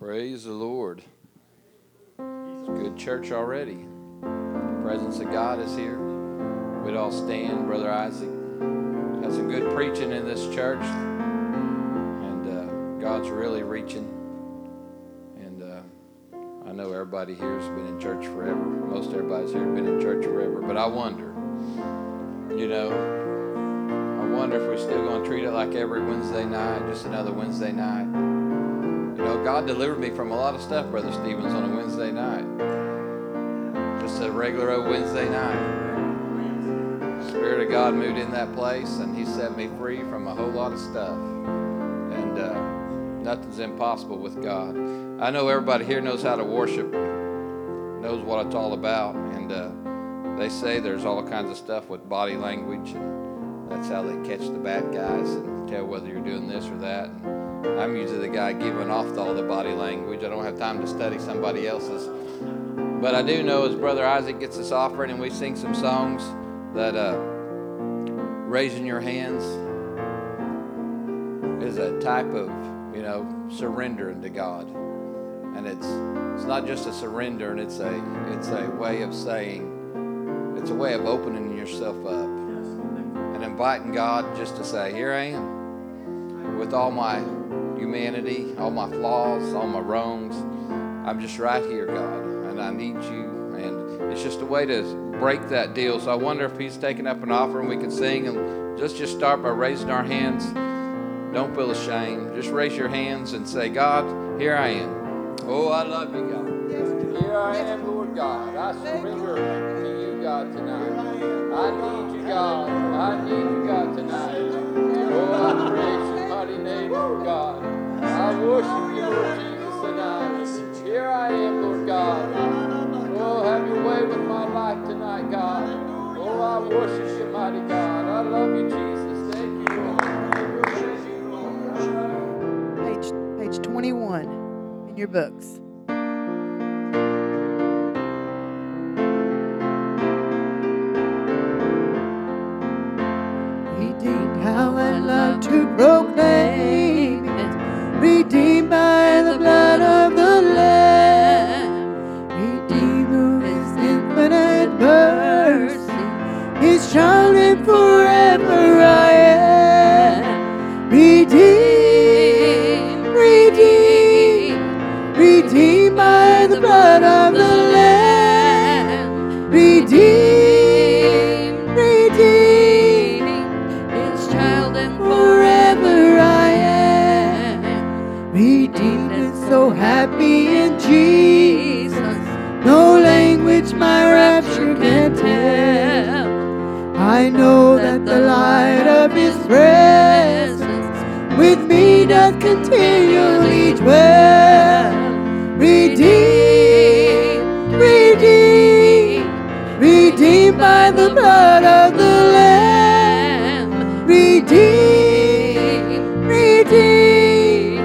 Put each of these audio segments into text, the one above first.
Praise the Lord. It's a good church already. The presence of God is here. We'd all stand, Brother Isaac. Had some good preaching in this church. And uh, God's really reaching. And uh, I know everybody here has been in church forever. Most everybody's here been in church forever. But I wonder, you know, I wonder if we're still going to treat it like every Wednesday night, just another Wednesday night. Know, God delivered me from a lot of stuff, Brother Stevens, on a Wednesday night. Just a regular old Wednesday night. Spirit of God moved in that place, and He set me free from a whole lot of stuff. And uh, nothing's impossible with God. I know everybody here knows how to worship, knows what it's all about, and uh, they say there's all kinds of stuff with body language, and that's how they catch the bad guys and tell whether you're doing this or that. And, I'm usually the guy giving off all the body language. I don't have time to study somebody else's. But I do know as Brother Isaac gets this offering and we sing some songs that uh, raising your hands is a type of, you know, surrendering to God. And it's it's not just a surrender, and it's a it's a way of saying, it's a way of opening yourself up and inviting God just to say, Here I am with all my humanity, all my flaws, all my wrongs. I'm just right here, God, and I need you. And it's just a way to break that deal. So I wonder if He's taking up an offering we can sing and let's just start by raising our hands. Don't feel ashamed. Just raise your hands and say, God, here I am. Oh, I love you, God. Here I am, Lord God. I surrender to you, God, tonight. I need you, God. I need you, God, tonight. Oh, God. I worship you, Lord Jesus, tonight. Here I am, Lord God. Oh, have your way with my life tonight, God. Oh, I worship you, mighty God. I love you, Jesus. Thank you. Page, page 21 in your books. I know that the light of his presence with me doth continually dwell redeemed redeemed redeemed by the blood of the Lamb, redeemed, redeemed,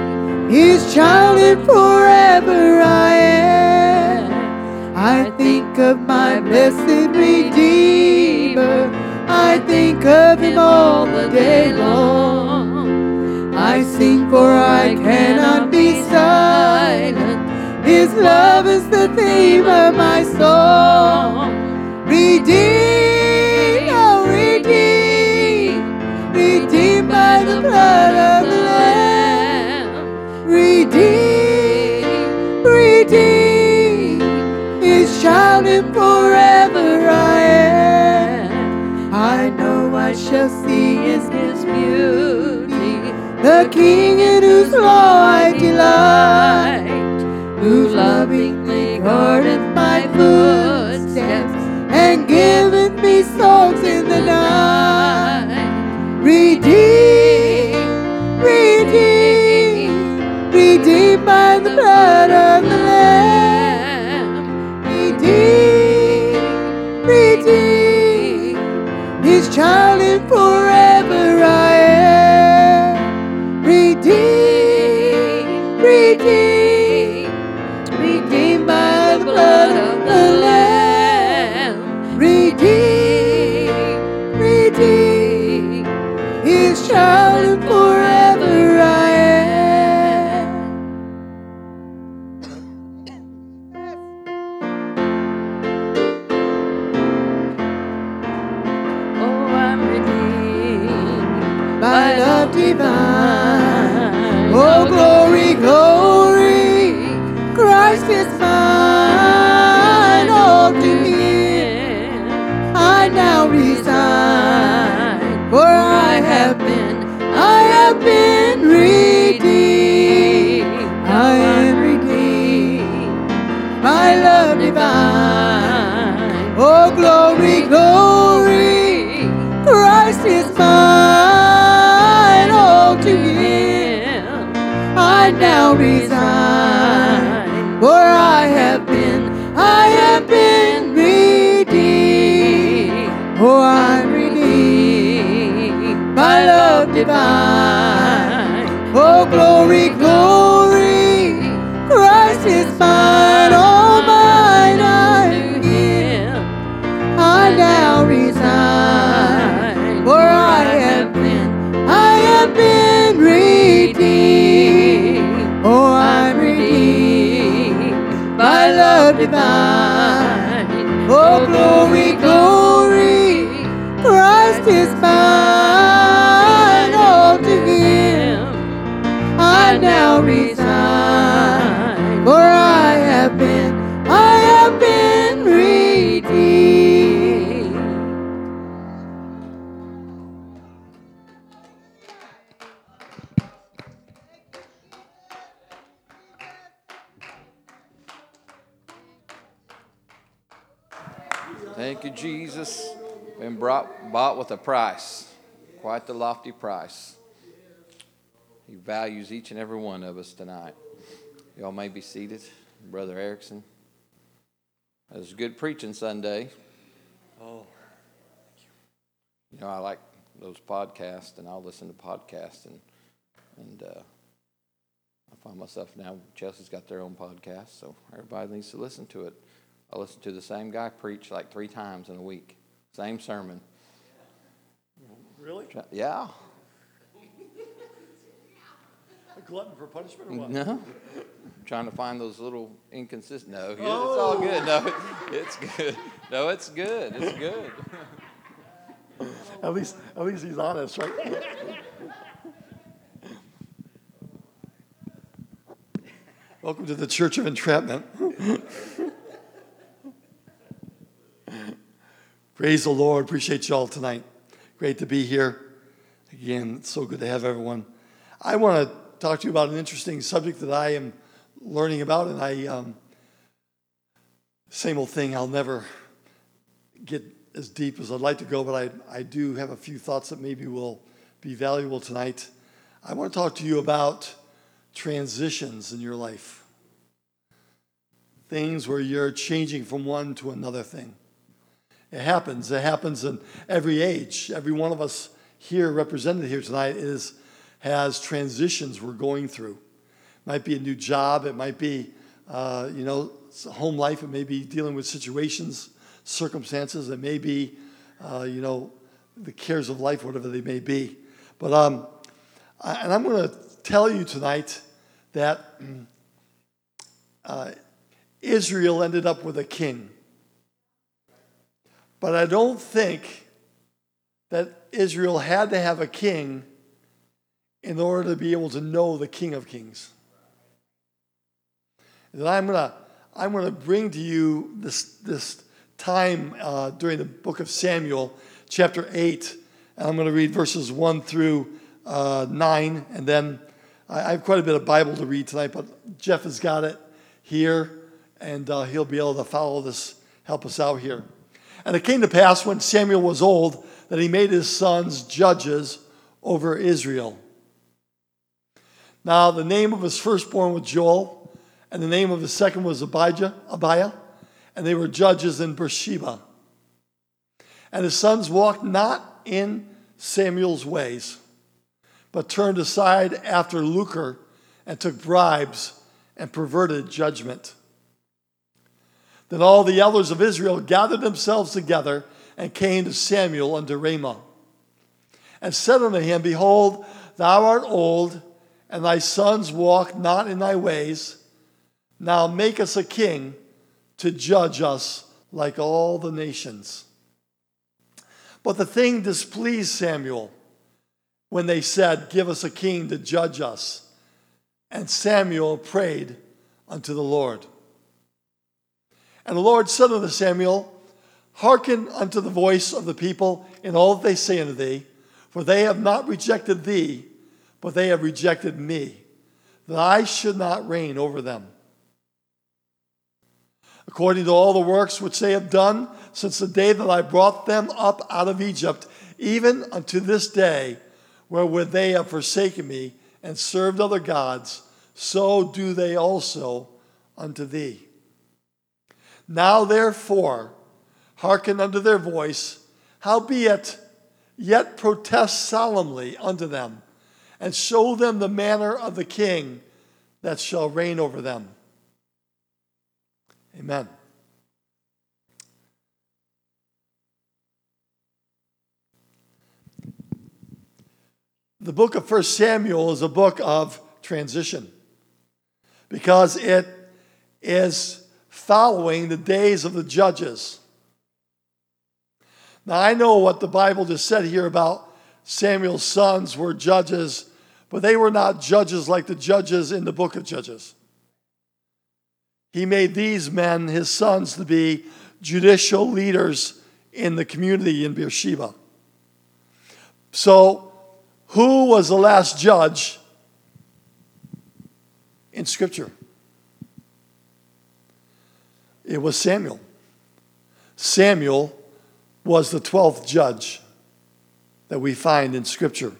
His child and forever I am. I think of my blessed of Him all the day long. I sing for I cannot be silent. His love is the theme of my song. Redeemed, oh redeemed, redeemed by the blood of the the King in whose law I delight who lovingly guardeth my footsteps and giveth me songs in the night. Redeemed, redeemed, redeemed by the blood of the Lamb. Redeemed, redeemed, His child and forever redeemed. Oh, I'm redeemed. My love divine. Oh, glory, glory. Christ is mine. All to Him I now resign. Been brought, bought with a price, quite the lofty price. He values each and every one of us tonight. Y'all may be seated. Brother Erickson. It was good preaching Sunday. Oh, You know, I like those podcasts, and I'll listen to podcasts, and and uh, I find myself now. Chelsea's got their own podcast, so everybody needs to listen to it. I listen to the same guy preach like three times in a week, same sermon. really? Yeah, A glutton for punishment or what? no, trying to find those little inconsistent. No, it's oh. all good. No, it's good. No, it's good. It's good. At least, at least he's honest, right? Welcome to the Church of Entrapment. Praise the Lord. Appreciate y'all tonight. Great to be here. Again, it's so good to have everyone. I want to talk to you about an interesting subject that I am learning about, and I, um, same old thing, I'll never get as deep as I'd like to go, but I, I do have a few thoughts that maybe will be valuable tonight. I want to talk to you about transitions in your life, things where you're changing from one to another thing. It happens. It happens in every age. Every one of us here, represented here tonight, is has transitions we're going through. It Might be a new job. It might be, uh, you know, home life. It may be dealing with situations, circumstances. It may be, uh, you know, the cares of life, whatever they may be. But um, I, and I'm going to tell you tonight that uh, Israel ended up with a king. But I don't think that Israel had to have a king in order to be able to know the King of Kings. And I'm gonna I'm gonna bring to you this this time uh, during the book of Samuel, chapter eight, and I'm gonna read verses one through uh, nine, and then I, I have quite a bit of Bible to read tonight, but Jeff has got it here, and uh, he'll be able to follow this, help us out here. And it came to pass when Samuel was old that he made his sons judges over Israel. Now, the name of his firstborn was Joel, and the name of his second was Abijah, Abiah, and they were judges in Beersheba. And his sons walked not in Samuel's ways, but turned aside after lucre and took bribes and perverted judgment. Then all the elders of Israel gathered themselves together and came to Samuel unto Ramah, and said unto him, Behold, thou art old, and thy sons walk not in thy ways. Now make us a king to judge us like all the nations. But the thing displeased Samuel when they said, Give us a king to judge us. And Samuel prayed unto the Lord. And the Lord said unto Samuel, Hearken unto the voice of the people in all that they say unto thee, for they have not rejected thee, but they have rejected me, that I should not reign over them. According to all the works which they have done since the day that I brought them up out of Egypt, even unto this day, wherewith they have forsaken me and served other gods, so do they also unto thee. Now therefore, hearken unto their voice, howbeit, yet protest solemnly unto them, and show them the manner of the king that shall reign over them. Amen. The book of 1 Samuel is a book of transition because it is following the days of the judges. Now, I know what the Bible just said here about Samuel's sons were judges, but they were not judges like the judges in the book of Judges. He made these men, his sons, to be judicial leaders in the community in Beersheba. So, who was the last judge in Scripture? It was Samuel. Samuel was the 12th judge that we find in Scripture.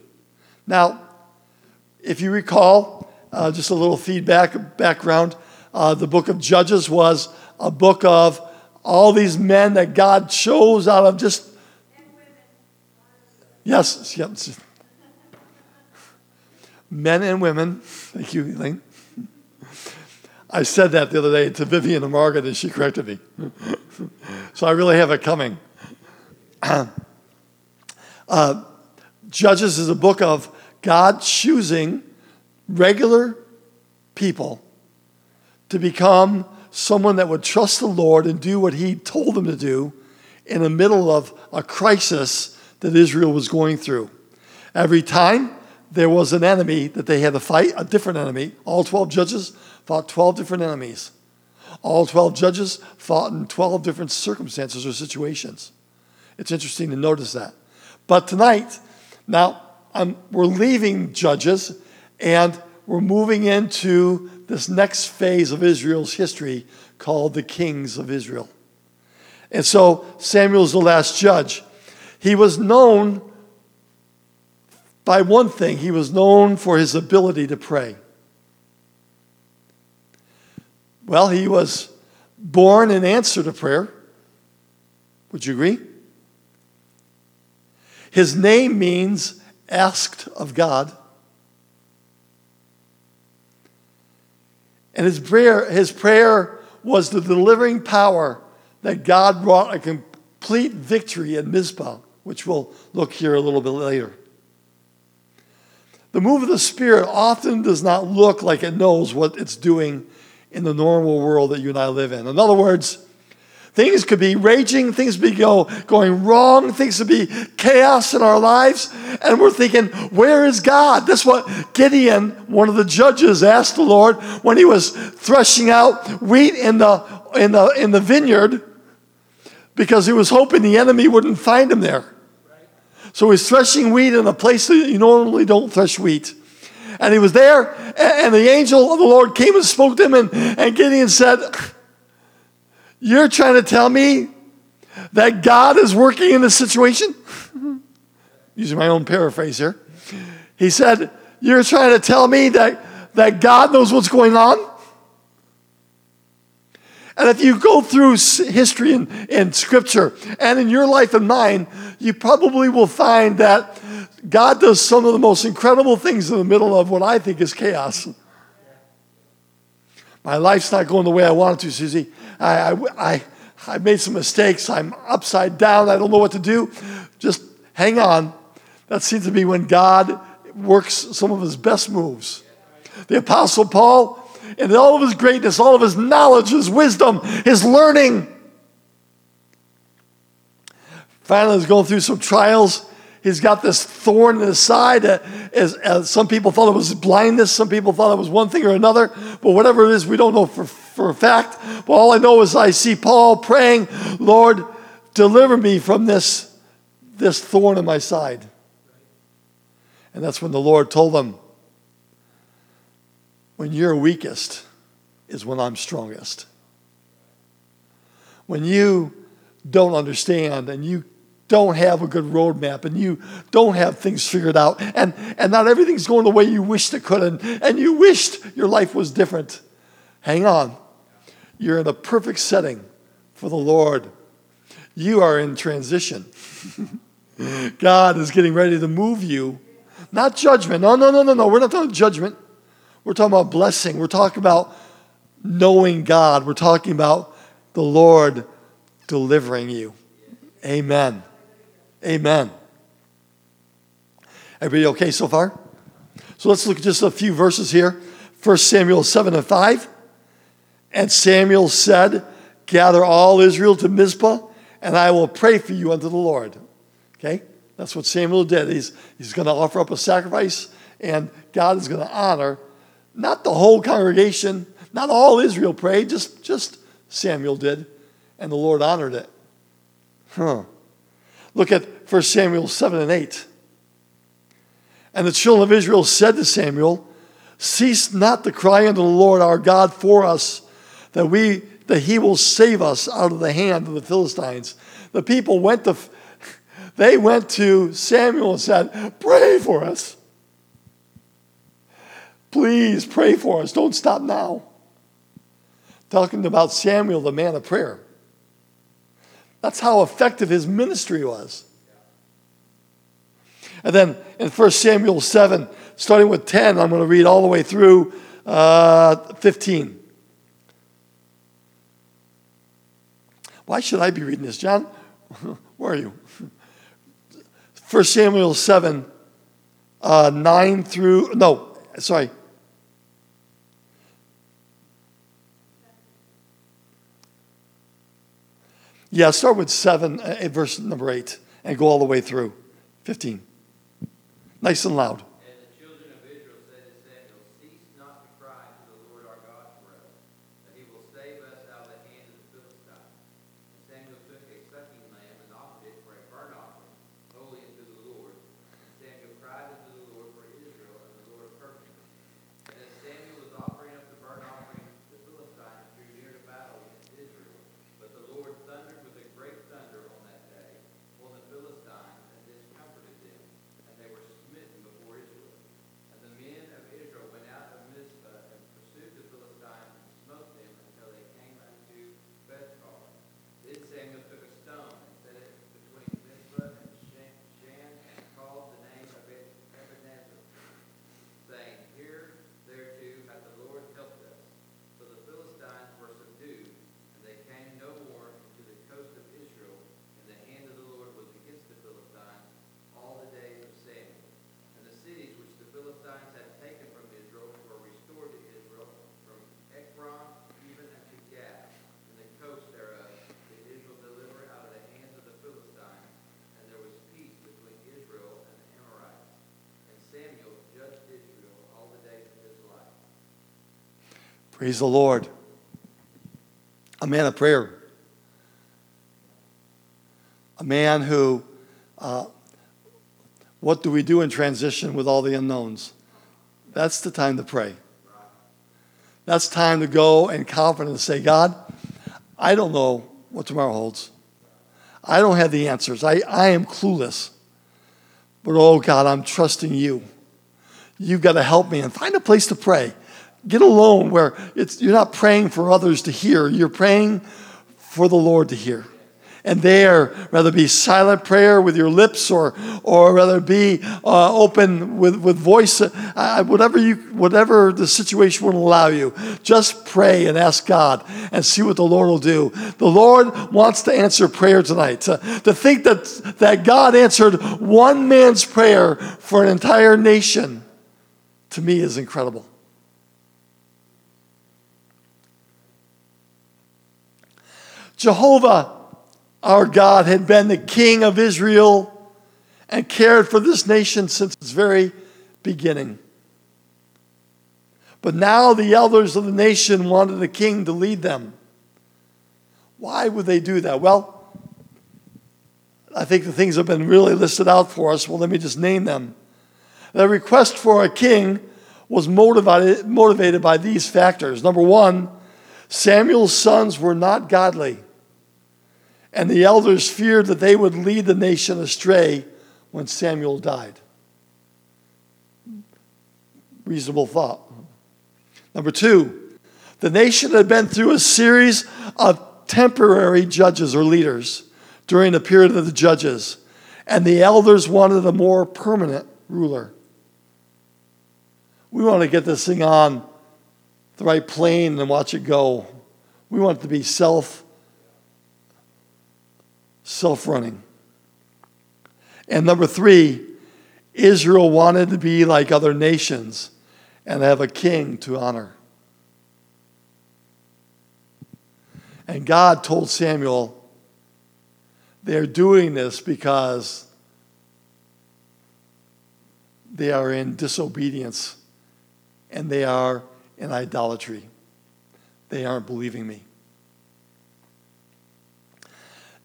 Now, if you recall, uh, just a little feedback, background, uh, the book of Judges was a book of all these men that God chose out of just. Yes, yes. Men and women. Thank you, Elaine. I said that the other day to Vivian and Margaret, and she corrected me. so I really have it coming. Uh, Judges is a book of God choosing regular people to become someone that would trust the Lord and do what He told them to do in the middle of a crisis that Israel was going through. Every time there was an enemy that they had to fight, a different enemy. All 12 judges fought 12 different enemies. All 12 judges fought in 12 different circumstances or situations. It's interesting to notice that. But tonight, now um, we're leaving Judges and we're moving into this next phase of Israel's history called the Kings of Israel. And so Samuel's the last judge. He was known by one thing, he was known for his ability to pray. Well, he was born in answer to prayer. Would you agree? His name means asked of God. And his prayer, his prayer was the delivering power that God brought a complete victory at Mizpah, which we'll look here a little bit later. The move of the Spirit often does not look like it knows what it's doing in the normal world that you and I live in. In other words, Things could be raging, things be go, going wrong, things could be chaos in our lives. And we're thinking, where is God? That's what Gideon, one of the judges, asked the Lord when he was threshing out wheat in the, in the, in the vineyard because he was hoping the enemy wouldn't find him there. So he's threshing wheat in a place that you normally don't thresh wheat. And he was there, and the angel of the Lord came and spoke to him, and, and Gideon said, you're trying to tell me that God is working in this situation? Using my own paraphrase here. He said, You're trying to tell me that, that God knows what's going on? And if you go through history and, and scripture and in your life and mine, you probably will find that God does some of the most incredible things in the middle of what I think is chaos. My life's not going the way I want it to, Susie. I, I, I, I made some mistakes. I'm upside down. I don't know what to do. Just hang on. That seems to be when God works some of his best moves. The Apostle Paul, in all of his greatness, all of his knowledge, his wisdom, his learning, finally was going through some trials. He's got this thorn in his side. Uh, as, as some people thought it was blindness, some people thought it was one thing or another. But whatever it is, we don't know for, for a fact. But all I know is I see Paul praying, Lord, deliver me from this, this thorn in my side. And that's when the Lord told him, When you're weakest is when I'm strongest. When you don't understand and you don't have a good roadmap and you don't have things figured out and, and not everything's going the way you wished it could and, and you wished your life was different. Hang on. You're in a perfect setting for the Lord. You are in transition. God is getting ready to move you. Not judgment. No, no, no, no, no. We're not talking judgment. We're talking about blessing. We're talking about knowing God. We're talking about the Lord delivering you. Amen. Amen. Everybody okay so far? So let's look at just a few verses here. 1 Samuel 7 and 5. And Samuel said, Gather all Israel to Mizpah, and I will pray for you unto the Lord. Okay? That's what Samuel did. He's, he's going to offer up a sacrifice, and God is going to honor not the whole congregation, not all Israel prayed, just, just Samuel did, and the Lord honored it. Huh. Look at 1 Samuel 7 and 8. And the children of Israel said to Samuel, Cease not to cry unto the Lord our God for us, that we that he will save us out of the hand of the Philistines. The people went to they went to Samuel and said, Pray for us. Please pray for us. Don't stop now. Talking about Samuel, the man of prayer. That's how effective his ministry was. And then in 1 Samuel 7, starting with 10, I'm going to read all the way through uh, 15. Why should I be reading this, John? Where are you? 1 Samuel 7, uh, 9 through, no, sorry. Yeah, start with 7, uh, verse number 8, and go all the way through 15. Nice and loud. Praise the Lord. A man of prayer. A man who, uh, what do we do in transition with all the unknowns? That's the time to pray. That's time to go and confidently say, God, I don't know what tomorrow holds. I don't have the answers. I, I am clueless. But oh God, I'm trusting you. You've got to help me and find a place to pray get alone where it's, you're not praying for others to hear, you're praying for the Lord to hear. And there, rather be silent prayer with your lips or, or rather be uh, open with, with voice, uh, whatever, you, whatever the situation will allow you, just pray and ask God and see what the Lord will do. The Lord wants to answer prayer tonight. Uh, to think that, that God answered one man's prayer for an entire nation, to me, is incredible. Jehovah, our God, had been the king of Israel and cared for this nation since its very beginning. But now the elders of the nation wanted a king to lead them. Why would they do that? Well, I think the things have been really listed out for us. Well, let me just name them. The request for a king was motivated, motivated by these factors. Number one, Samuel's sons were not godly, and the elders feared that they would lead the nation astray when Samuel died. Reasonable thought. Number two, the nation had been through a series of temporary judges or leaders during the period of the judges, and the elders wanted a more permanent ruler. We want to get this thing on the right plane and watch it go. We want it to be self self running. And number 3, Israel wanted to be like other nations and have a king to honor. And God told Samuel, they're doing this because they are in disobedience and they are in idolatry. They aren't believing me.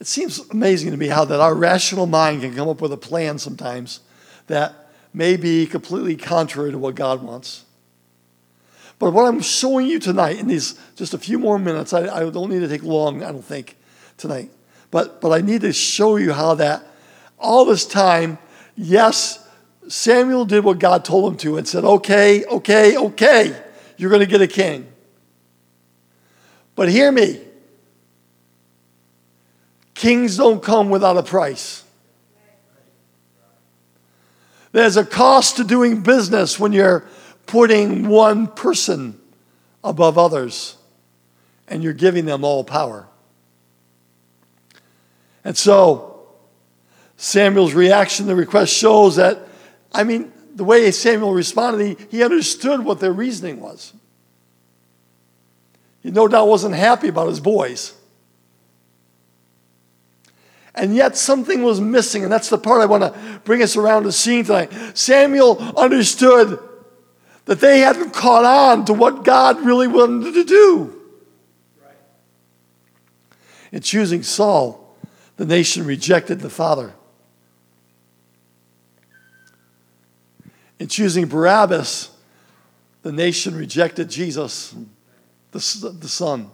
It seems amazing to me how that our rational mind can come up with a plan sometimes that may be completely contrary to what God wants. But what I'm showing you tonight in these just a few more minutes, I, I don't need to take long, I don't think, tonight. But, but I need to show you how that all this time, yes, Samuel did what God told him to and said, okay, okay, okay, you're going to get a king. But hear me kings don't come without a price. There's a cost to doing business when you're putting one person above others and you're giving them all power. And so, Samuel's reaction to the request shows that, I mean, the way Samuel responded, he, he understood what their reasoning was. He no doubt wasn't happy about his boys. And yet something was missing, and that's the part I want to bring us around to seeing tonight. Samuel understood that they hadn't caught on to what God really wanted to do. Right. In choosing Saul, the nation rejected the father. In choosing Barabbas, the nation rejected Jesus, the, the Son.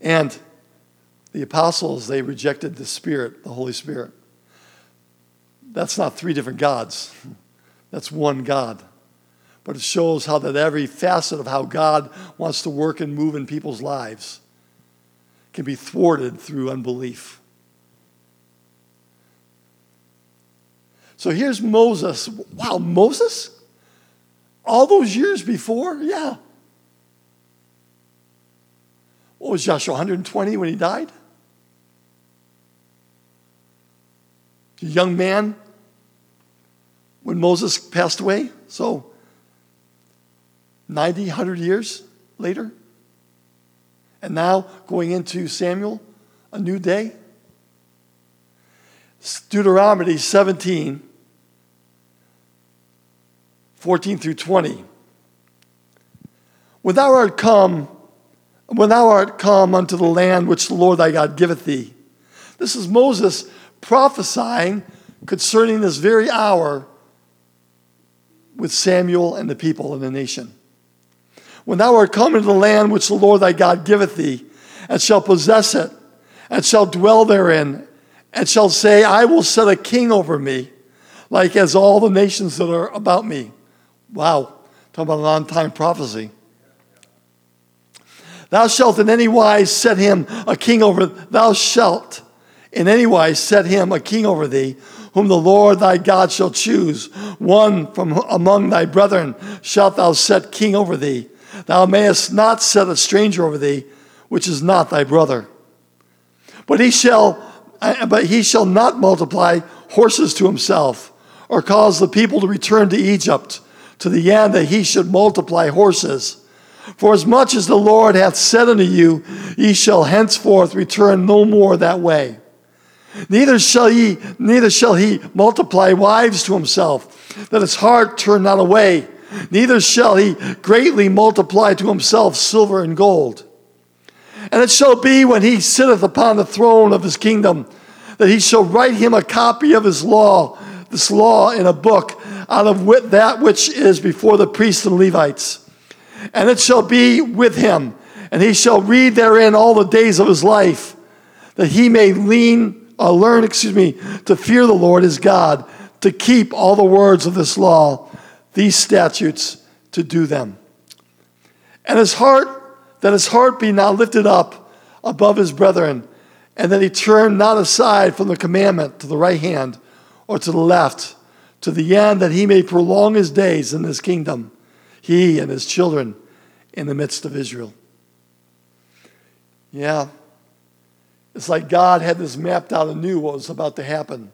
And the apostles, they rejected the Spirit, the Holy Spirit. That's not three different gods, that's one God. But it shows how that every facet of how God wants to work and move in people's lives can be thwarted through unbelief. So here's Moses. Wow, Moses? All those years before? Yeah. What was Joshua, 120 when he died? A young man when Moses passed away. So, 90, 100 years later. And now going into Samuel, a new day. Deuteronomy 17, 14 through 20. When thou art come, when thou art come unto the land which the Lord thy God giveth thee. This is Moses prophesying concerning this very hour with Samuel and the people and the nation. When thou art come into the land which the Lord thy God giveth thee, and shall possess it, and shall dwell therein, and shall say, I will set a king over me, like as all the nations that are about me. Wow, talking about an on time prophecy. Thou shalt in any wise set him a king over, thou shalt in any wise set him a king over thee, whom the Lord thy God shall choose. One from among thy brethren shalt thou set king over thee. Thou mayest not set a stranger over thee, which is not thy brother. But he shall, uh, but he shall not multiply horses to himself, or cause the people to return to Egypt, to the end that he should multiply horses. For as much as the Lord hath said unto you, ye shall henceforth return no more that way. Neither shall he, neither shall he multiply wives to himself, that his heart turn not away. Neither shall he greatly multiply to himself silver and gold. And it shall be when he sitteth upon the throne of his kingdom, that he shall write him a copy of his law, this law in a book, out of wit- that which is before the priests and Levites. And it shall be with him, and he shall read therein all the days of his life, that he may lean, uh, learn, excuse me, to fear the Lord his God, to keep all the words of this law, these statutes, to do them. And his heart, that his heart be not lifted up above his brethren, and that he turn not aside from the commandment to the right hand or to the left, to the end that he may prolong his days in his kingdom, he and his children in the midst of Israel. Yeah. It's like God had this mapped out and knew what was about to happen.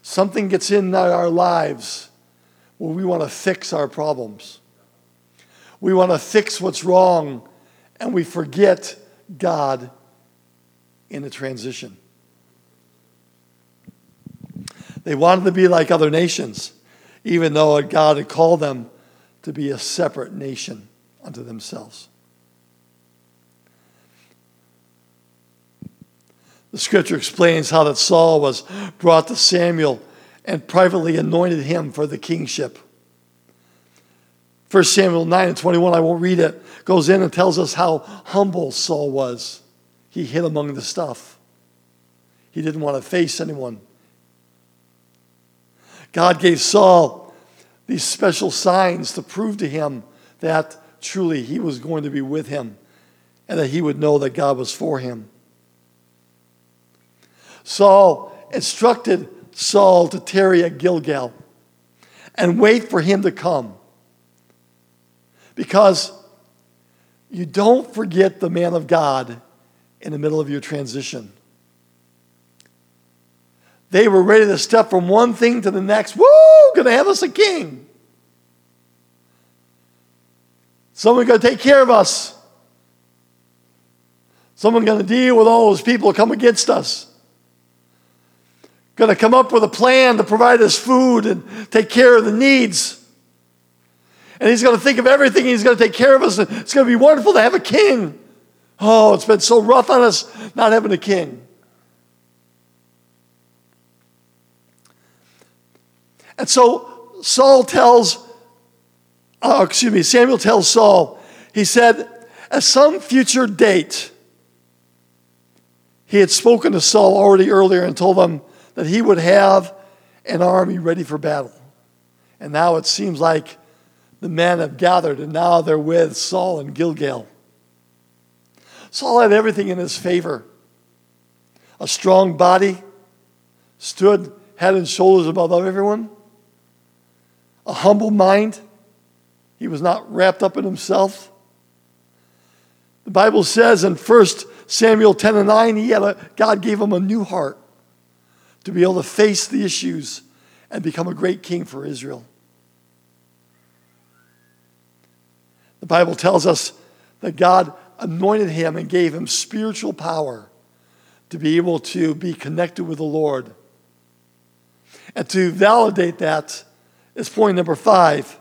Something gets in our lives where we want to fix our problems. We want to fix what's wrong, and we forget God in the transition. They wanted to be like other nations, even though God had called them to be a separate nation unto themselves. The scripture explains how that Saul was brought to Samuel and privately anointed him for the kingship. 1 Samuel 9 and 21, I won't read it, goes in and tells us how humble Saul was. He hid among the stuff, he didn't want to face anyone. God gave Saul these special signs to prove to him that truly he was going to be with him and that he would know that God was for him. Saul instructed Saul to tarry at Gilgal and wait for him to come. Because you don't forget the man of God in the middle of your transition. They were ready to step from one thing to the next. Woo, gonna have us a king. Someone gonna take care of us. Someone gonna deal with all those people who come against us. Gonna come up with a plan to provide us food and take care of the needs. And he's going to think of everything. He's going to take care of us. It's going to be wonderful to have a king. Oh, it's been so rough on us not having a king. And so Saul tells, uh, excuse me, Samuel tells Saul, he said, at some future date, he had spoken to Saul already earlier and told him that he would have an army ready for battle. And now it seems like the men have gathered and now they're with Saul and Gilgal. Saul had everything in his favor a strong body, stood head and shoulders above everyone, a humble mind. He was not wrapped up in himself. The Bible says in 1 Samuel 10 and 9, he had a, God gave him a new heart to be able to face the issues and become a great king for Israel. The Bible tells us that God anointed him and gave him spiritual power to be able to be connected with the Lord. And to validate that is point number five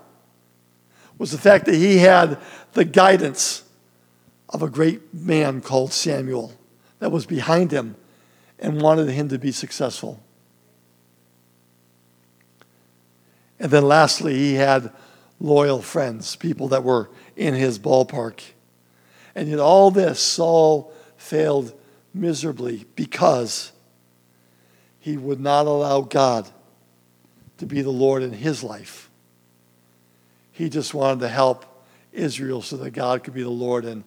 was the fact that he had the guidance of a great man called Samuel that was behind him and wanted him to be successful. And then lastly, he had loyal friends, people that were in his ballpark. And yet, all this, Saul failed miserably because he would not allow God to be the Lord in his life. He just wanted to help Israel so that God could be the Lord in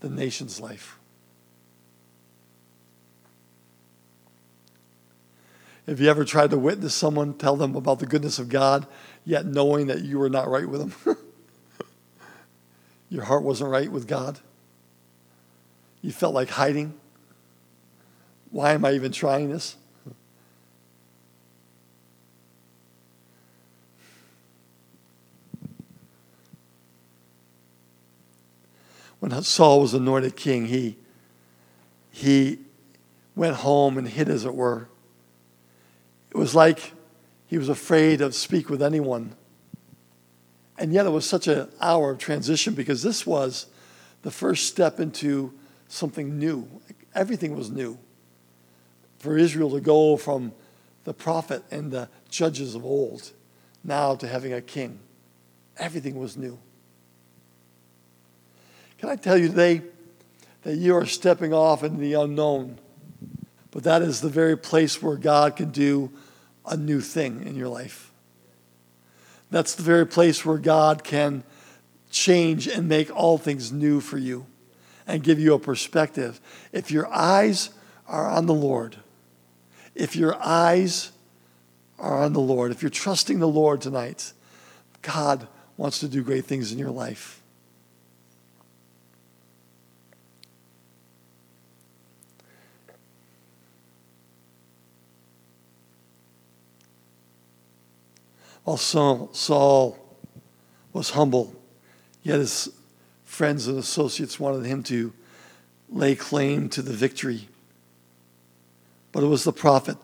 the nation's life. Have you ever tried to witness someone, tell them about the goodness of God, yet knowing that you were not right with them? Your heart wasn't right with God? You felt like hiding? Why am I even trying this? When Saul was anointed king, he, he went home and hid, as it were. It was like he was afraid to speak with anyone. And yet it was such an hour of transition because this was the first step into something new. Everything was new. For Israel to go from the prophet and the judges of old now to having a king, everything was new. Can I tell you today that you are stepping off into the unknown? But that is the very place where God can do a new thing in your life. That's the very place where God can change and make all things new for you and give you a perspective. If your eyes are on the Lord, if your eyes are on the Lord, if you're trusting the Lord tonight, God wants to do great things in your life. While Saul, was humble, yet his friends and associates wanted him to lay claim to the victory. But it was the prophet.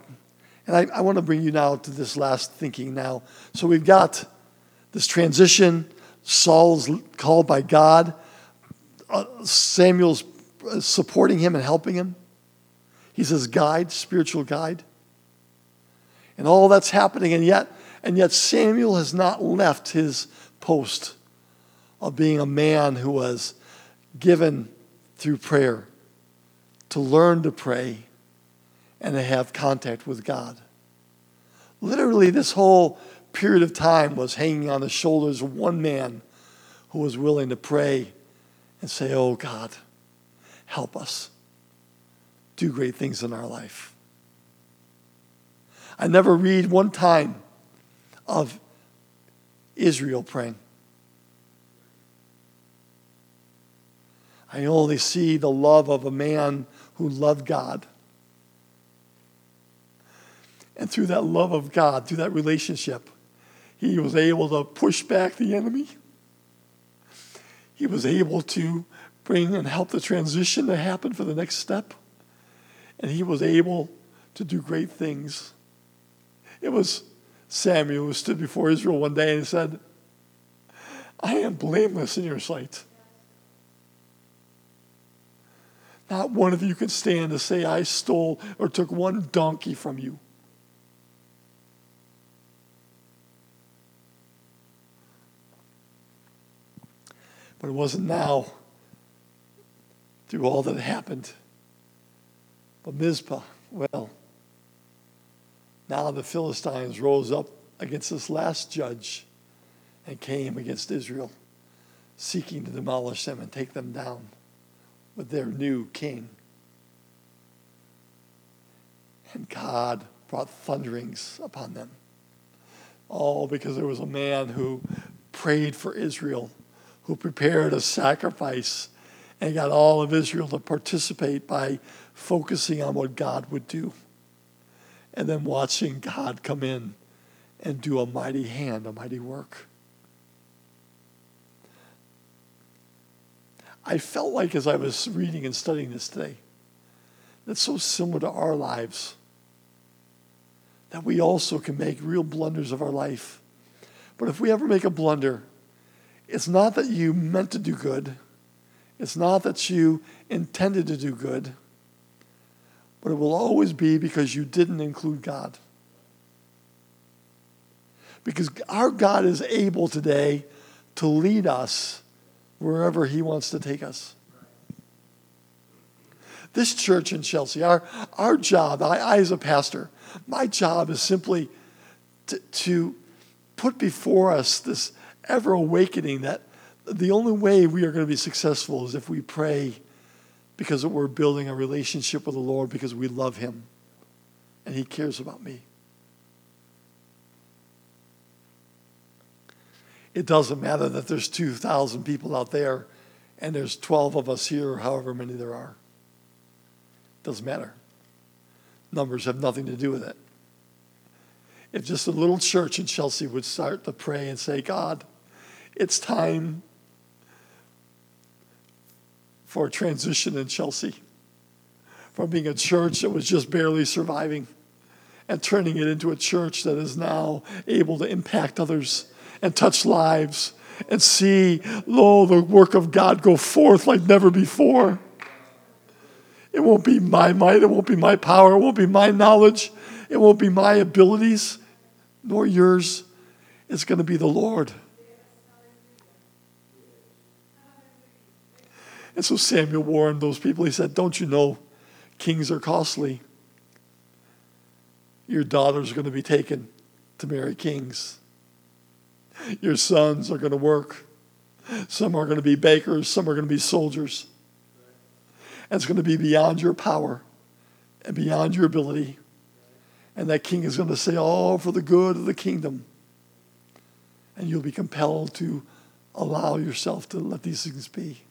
And I, I want to bring you now to this last thinking now. So we've got this transition. Saul's called by God. Uh, Samuel's supporting him and helping him. He's his guide, spiritual guide. And all that's happening, and yet and yet, Samuel has not left his post of being a man who was given through prayer to learn to pray and to have contact with God. Literally, this whole period of time was hanging on the shoulders of one man who was willing to pray and say, Oh God, help us do great things in our life. I never read one time of Israel praying. I only see the love of a man who loved God. And through that love of God, through that relationship, he was able to push back the enemy. He was able to bring and help the transition to happen for the next step. And he was able to do great things. It was Samuel who stood before Israel one day and said, I am blameless in your sight. Not one of you can stand to say, I stole or took one donkey from you. But it wasn't now, through all that happened. But Mizpah, well, now the Philistines rose up against this last judge and came against Israel, seeking to demolish them and take them down with their new king. And God brought thunderings upon them. All because there was a man who prayed for Israel, who prepared a sacrifice, and got all of Israel to participate by focusing on what God would do and then watching God come in and do a mighty hand, a mighty work. I felt like as I was reading and studying this today, that's so similar to our lives that we also can make real blunders of our life. But if we ever make a blunder, it's not that you meant to do good, it's not that you intended to do good but it will always be because you didn't include God. Because our God is able today to lead us wherever He wants to take us. This church in Chelsea, our, our job, I, I as a pastor, my job is simply to, to put before us this ever awakening that the only way we are going to be successful is if we pray because we're building a relationship with the Lord because we love Him and He cares about me. It doesn't matter that there's 2,000 people out there and there's 12 of us here, however many there are. It doesn't matter. Numbers have nothing to do with it. If just a little church in Chelsea would start to pray and say, God, it's time for a transition in Chelsea, from being a church that was just barely surviving and turning it into a church that is now able to impact others and touch lives and see, lo, the work of God go forth like never before. It won't be my might, it won't be my power, it won't be my knowledge, it won't be my abilities, nor yours. It's going to be the Lord. And so Samuel warned those people. He said, Don't you know kings are costly? Your daughters are going to be taken to marry kings. Your sons are going to work. Some are going to be bakers, some are going to be soldiers. And it's going to be beyond your power and beyond your ability. And that king is going to say, All for the good of the kingdom. And you'll be compelled to allow yourself to let these things be.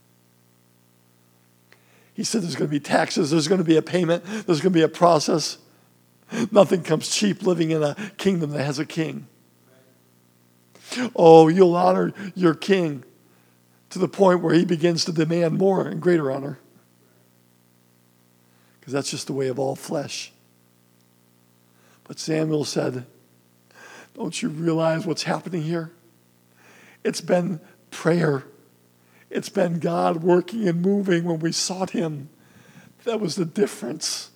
He said there's going to be taxes, there's going to be a payment, there's going to be a process. Nothing comes cheap living in a kingdom that has a king. Oh, you'll honor your king to the point where he begins to demand more and greater honor. Because that's just the way of all flesh. But Samuel said, Don't you realize what's happening here? It's been prayer, it's been God working and moving when we sought Him. That was the difference.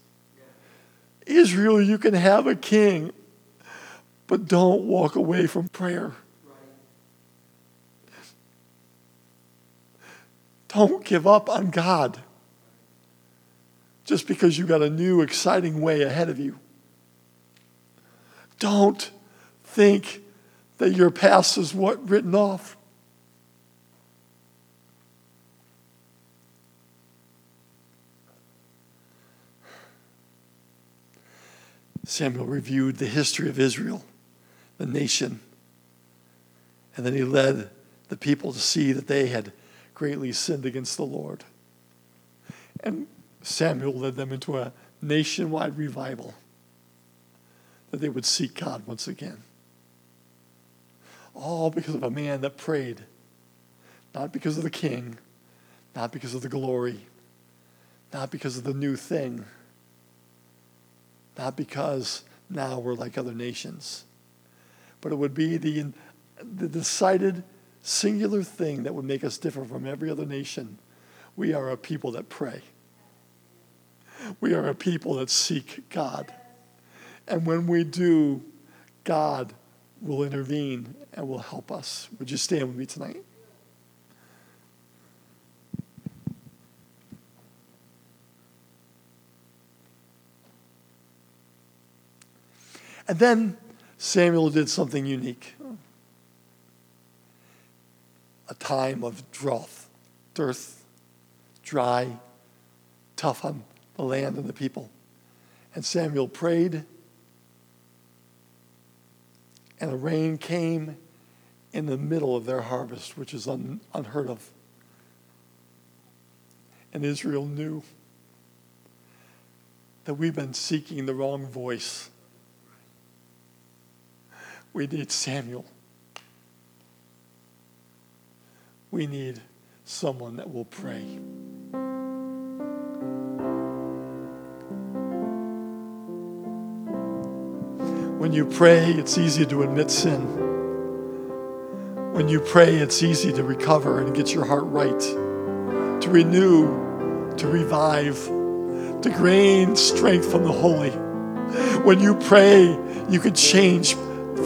Israel, you can have a king, but don't walk away from prayer. Don't give up on God just because you got a new, exciting way ahead of you. Don't think that your past is what written off. Samuel reviewed the history of Israel, the nation, and then he led the people to see that they had greatly sinned against the Lord. And Samuel led them into a nationwide revival that they would seek God once again. All because of a man that prayed, not because of the king, not because of the glory, not because of the new thing, not because now we're like other nations, but it would be the, the decided singular thing that would make us different from every other nation. We are a people that pray. We are a people that seek God. And when we do, God will intervene and will help us. Would you stand with me tonight? And then Samuel did something unique a time of drought, dearth, dry, tough on the land and the people. And Samuel prayed, and the rain came in the middle of their harvest, which is un, unheard of. And Israel knew that we've been seeking the wrong voice. We need Samuel. We need someone that will pray. When you pray, it's easy to admit sin. When you pray, it's easy to recover and get your heart right, to renew, to revive, to gain strength from the holy. When you pray, you can change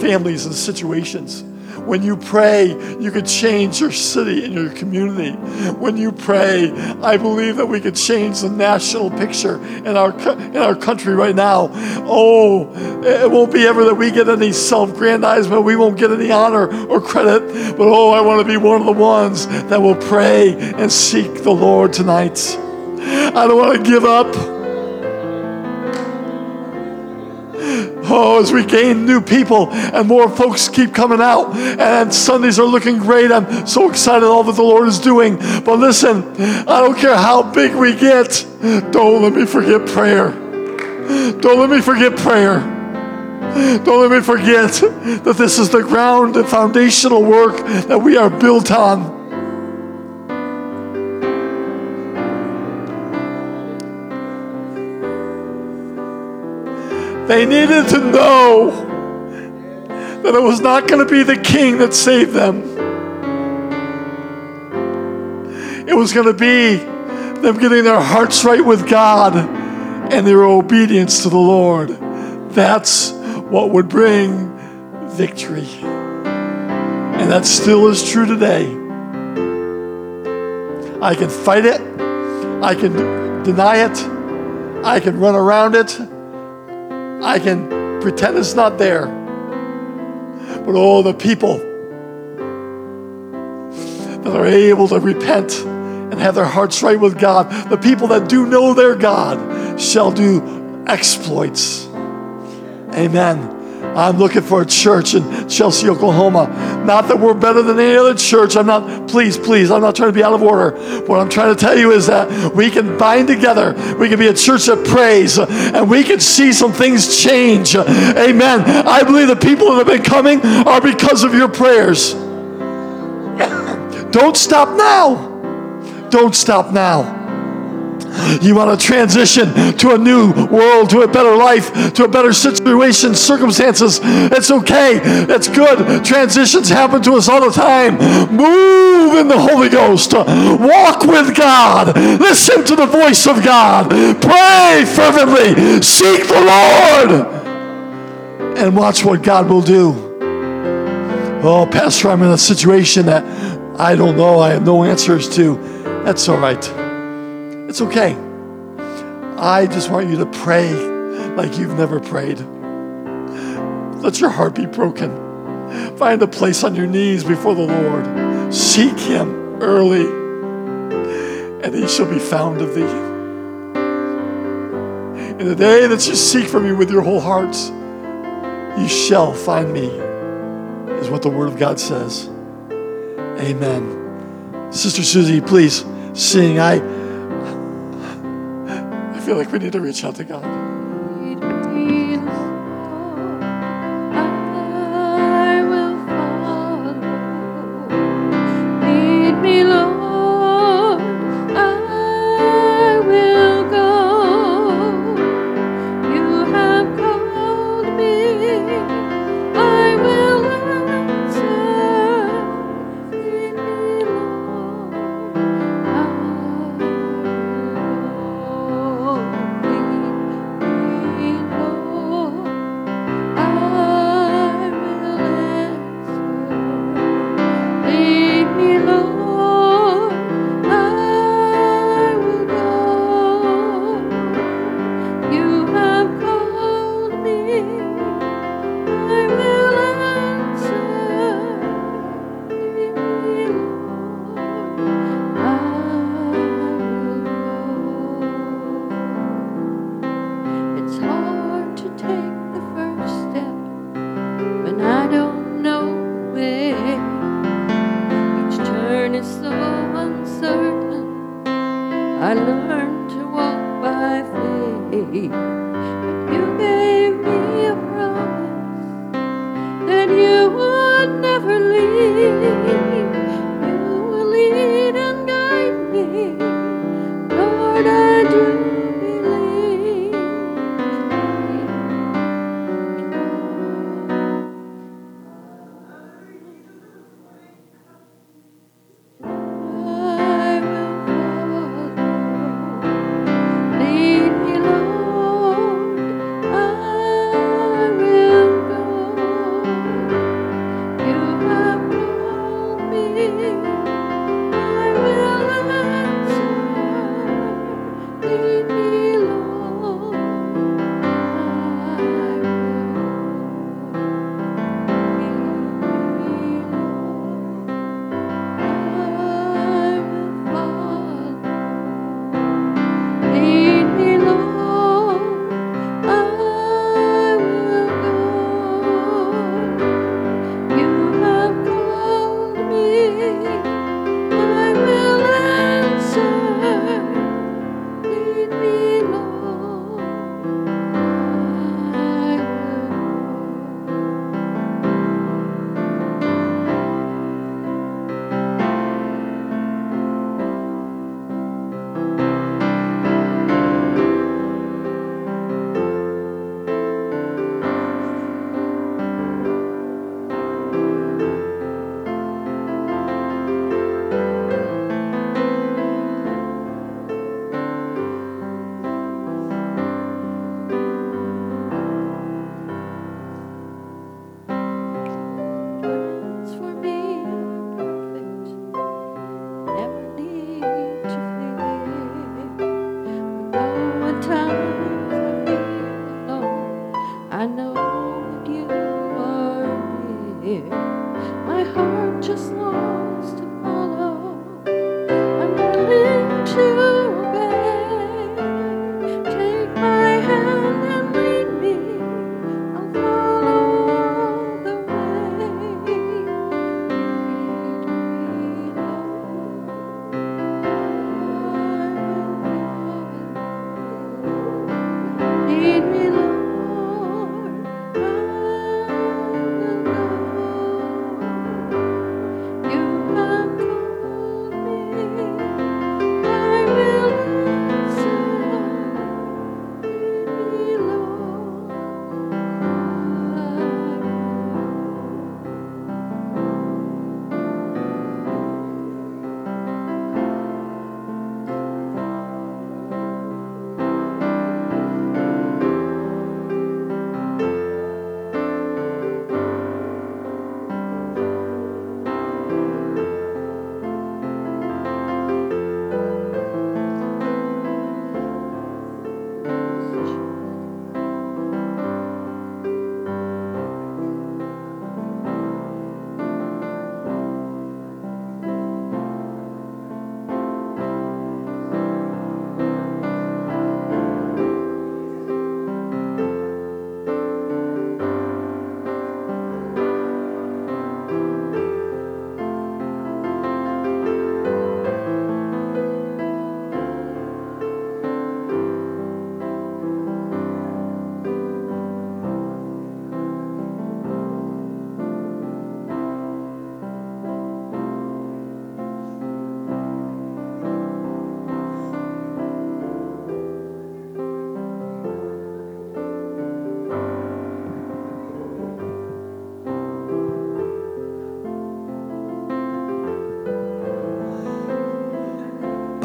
families and situations. When you pray, you could change your city and your community. When you pray, I believe that we could change the national picture in our in our country right now. Oh, it won't be ever that we get any self-grandizement, we won't get any honor or credit, but oh, I want to be one of the ones that will pray and seek the Lord tonight. I don't want to give up. Oh, as we gain new people and more folks keep coming out, and Sundays are looking great. I'm so excited all that the Lord is doing. But listen, I don't care how big we get, don't let me forget prayer. Don't let me forget prayer. Don't let me forget that this is the ground and foundational work that we are built on. They needed to know that it was not going to be the king that saved them. It was going to be them getting their hearts right with God and their obedience to the Lord. That's what would bring victory. And that still is true today. I can fight it, I can deny it, I can run around it, I can pretend it's not there. But oh, the people that are able to repent and have their hearts right with God, the people that do know their God shall do exploits. Amen. I'm looking for a church in Chelsea, Oklahoma. Not that we're better than any other church. I'm not, please, please, I'm not trying to be out of order. What I'm trying to tell you is that we can bind together. We can be a church that prays uh, and we can see some things change. Amen. I believe the people that have been coming are because of your prayers. Don't stop now. Don't stop now. You want to transition to a new world, to a better life, to a better situation, circumstances. It's okay. It's good. Transitions happen to us all the time. Move in the Holy Ghost. Walk with God. Listen to the voice of God. Pray fervently. Seek the Lord. And watch what God will do. Oh, Pastor, I'm in a situation that I don't know. I have no answers to. That's all right. It's okay. I just want you to pray like you've never prayed. Let your heart be broken. Find a place on your knees before the Lord. Seek Him early, and He shall be found of thee. In the day that you seek for me with your whole hearts, you shall find me, is what the Word of God says. Amen. Sister Susie, please sing. I feel like we need to reach out to God.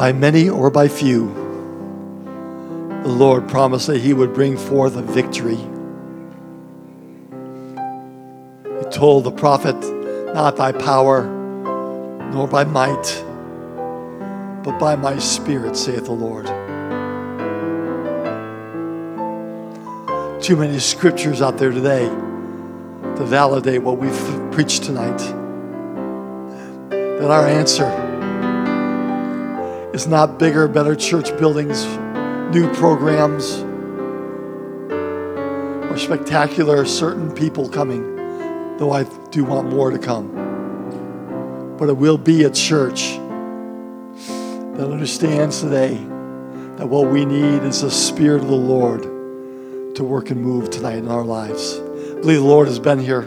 By many or by few, the Lord promised that He would bring forth a victory. He told the prophet, Not by power, nor by might, but by my Spirit, saith the Lord. Too many scriptures out there today to validate what we've preached tonight. That our answer is not bigger, better church buildings, new programs, or spectacular certain people coming, though I do want more to come. But it will be a church that understands today that what we need is the Spirit of the Lord to work and move tonight in our lives. I believe the Lord has been here.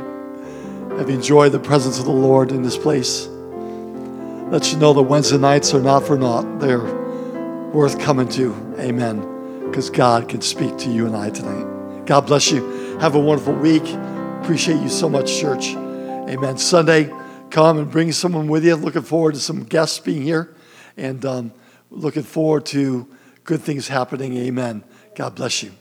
Have you enjoyed the presence of the Lord in this place? Let you know that Wednesday nights are not for naught. They're worth coming to. Amen. Because God can speak to you and I tonight. God bless you. Have a wonderful week. Appreciate you so much, church. Amen. Sunday, come and bring someone with you. Looking forward to some guests being here and um, looking forward to good things happening. Amen. God bless you.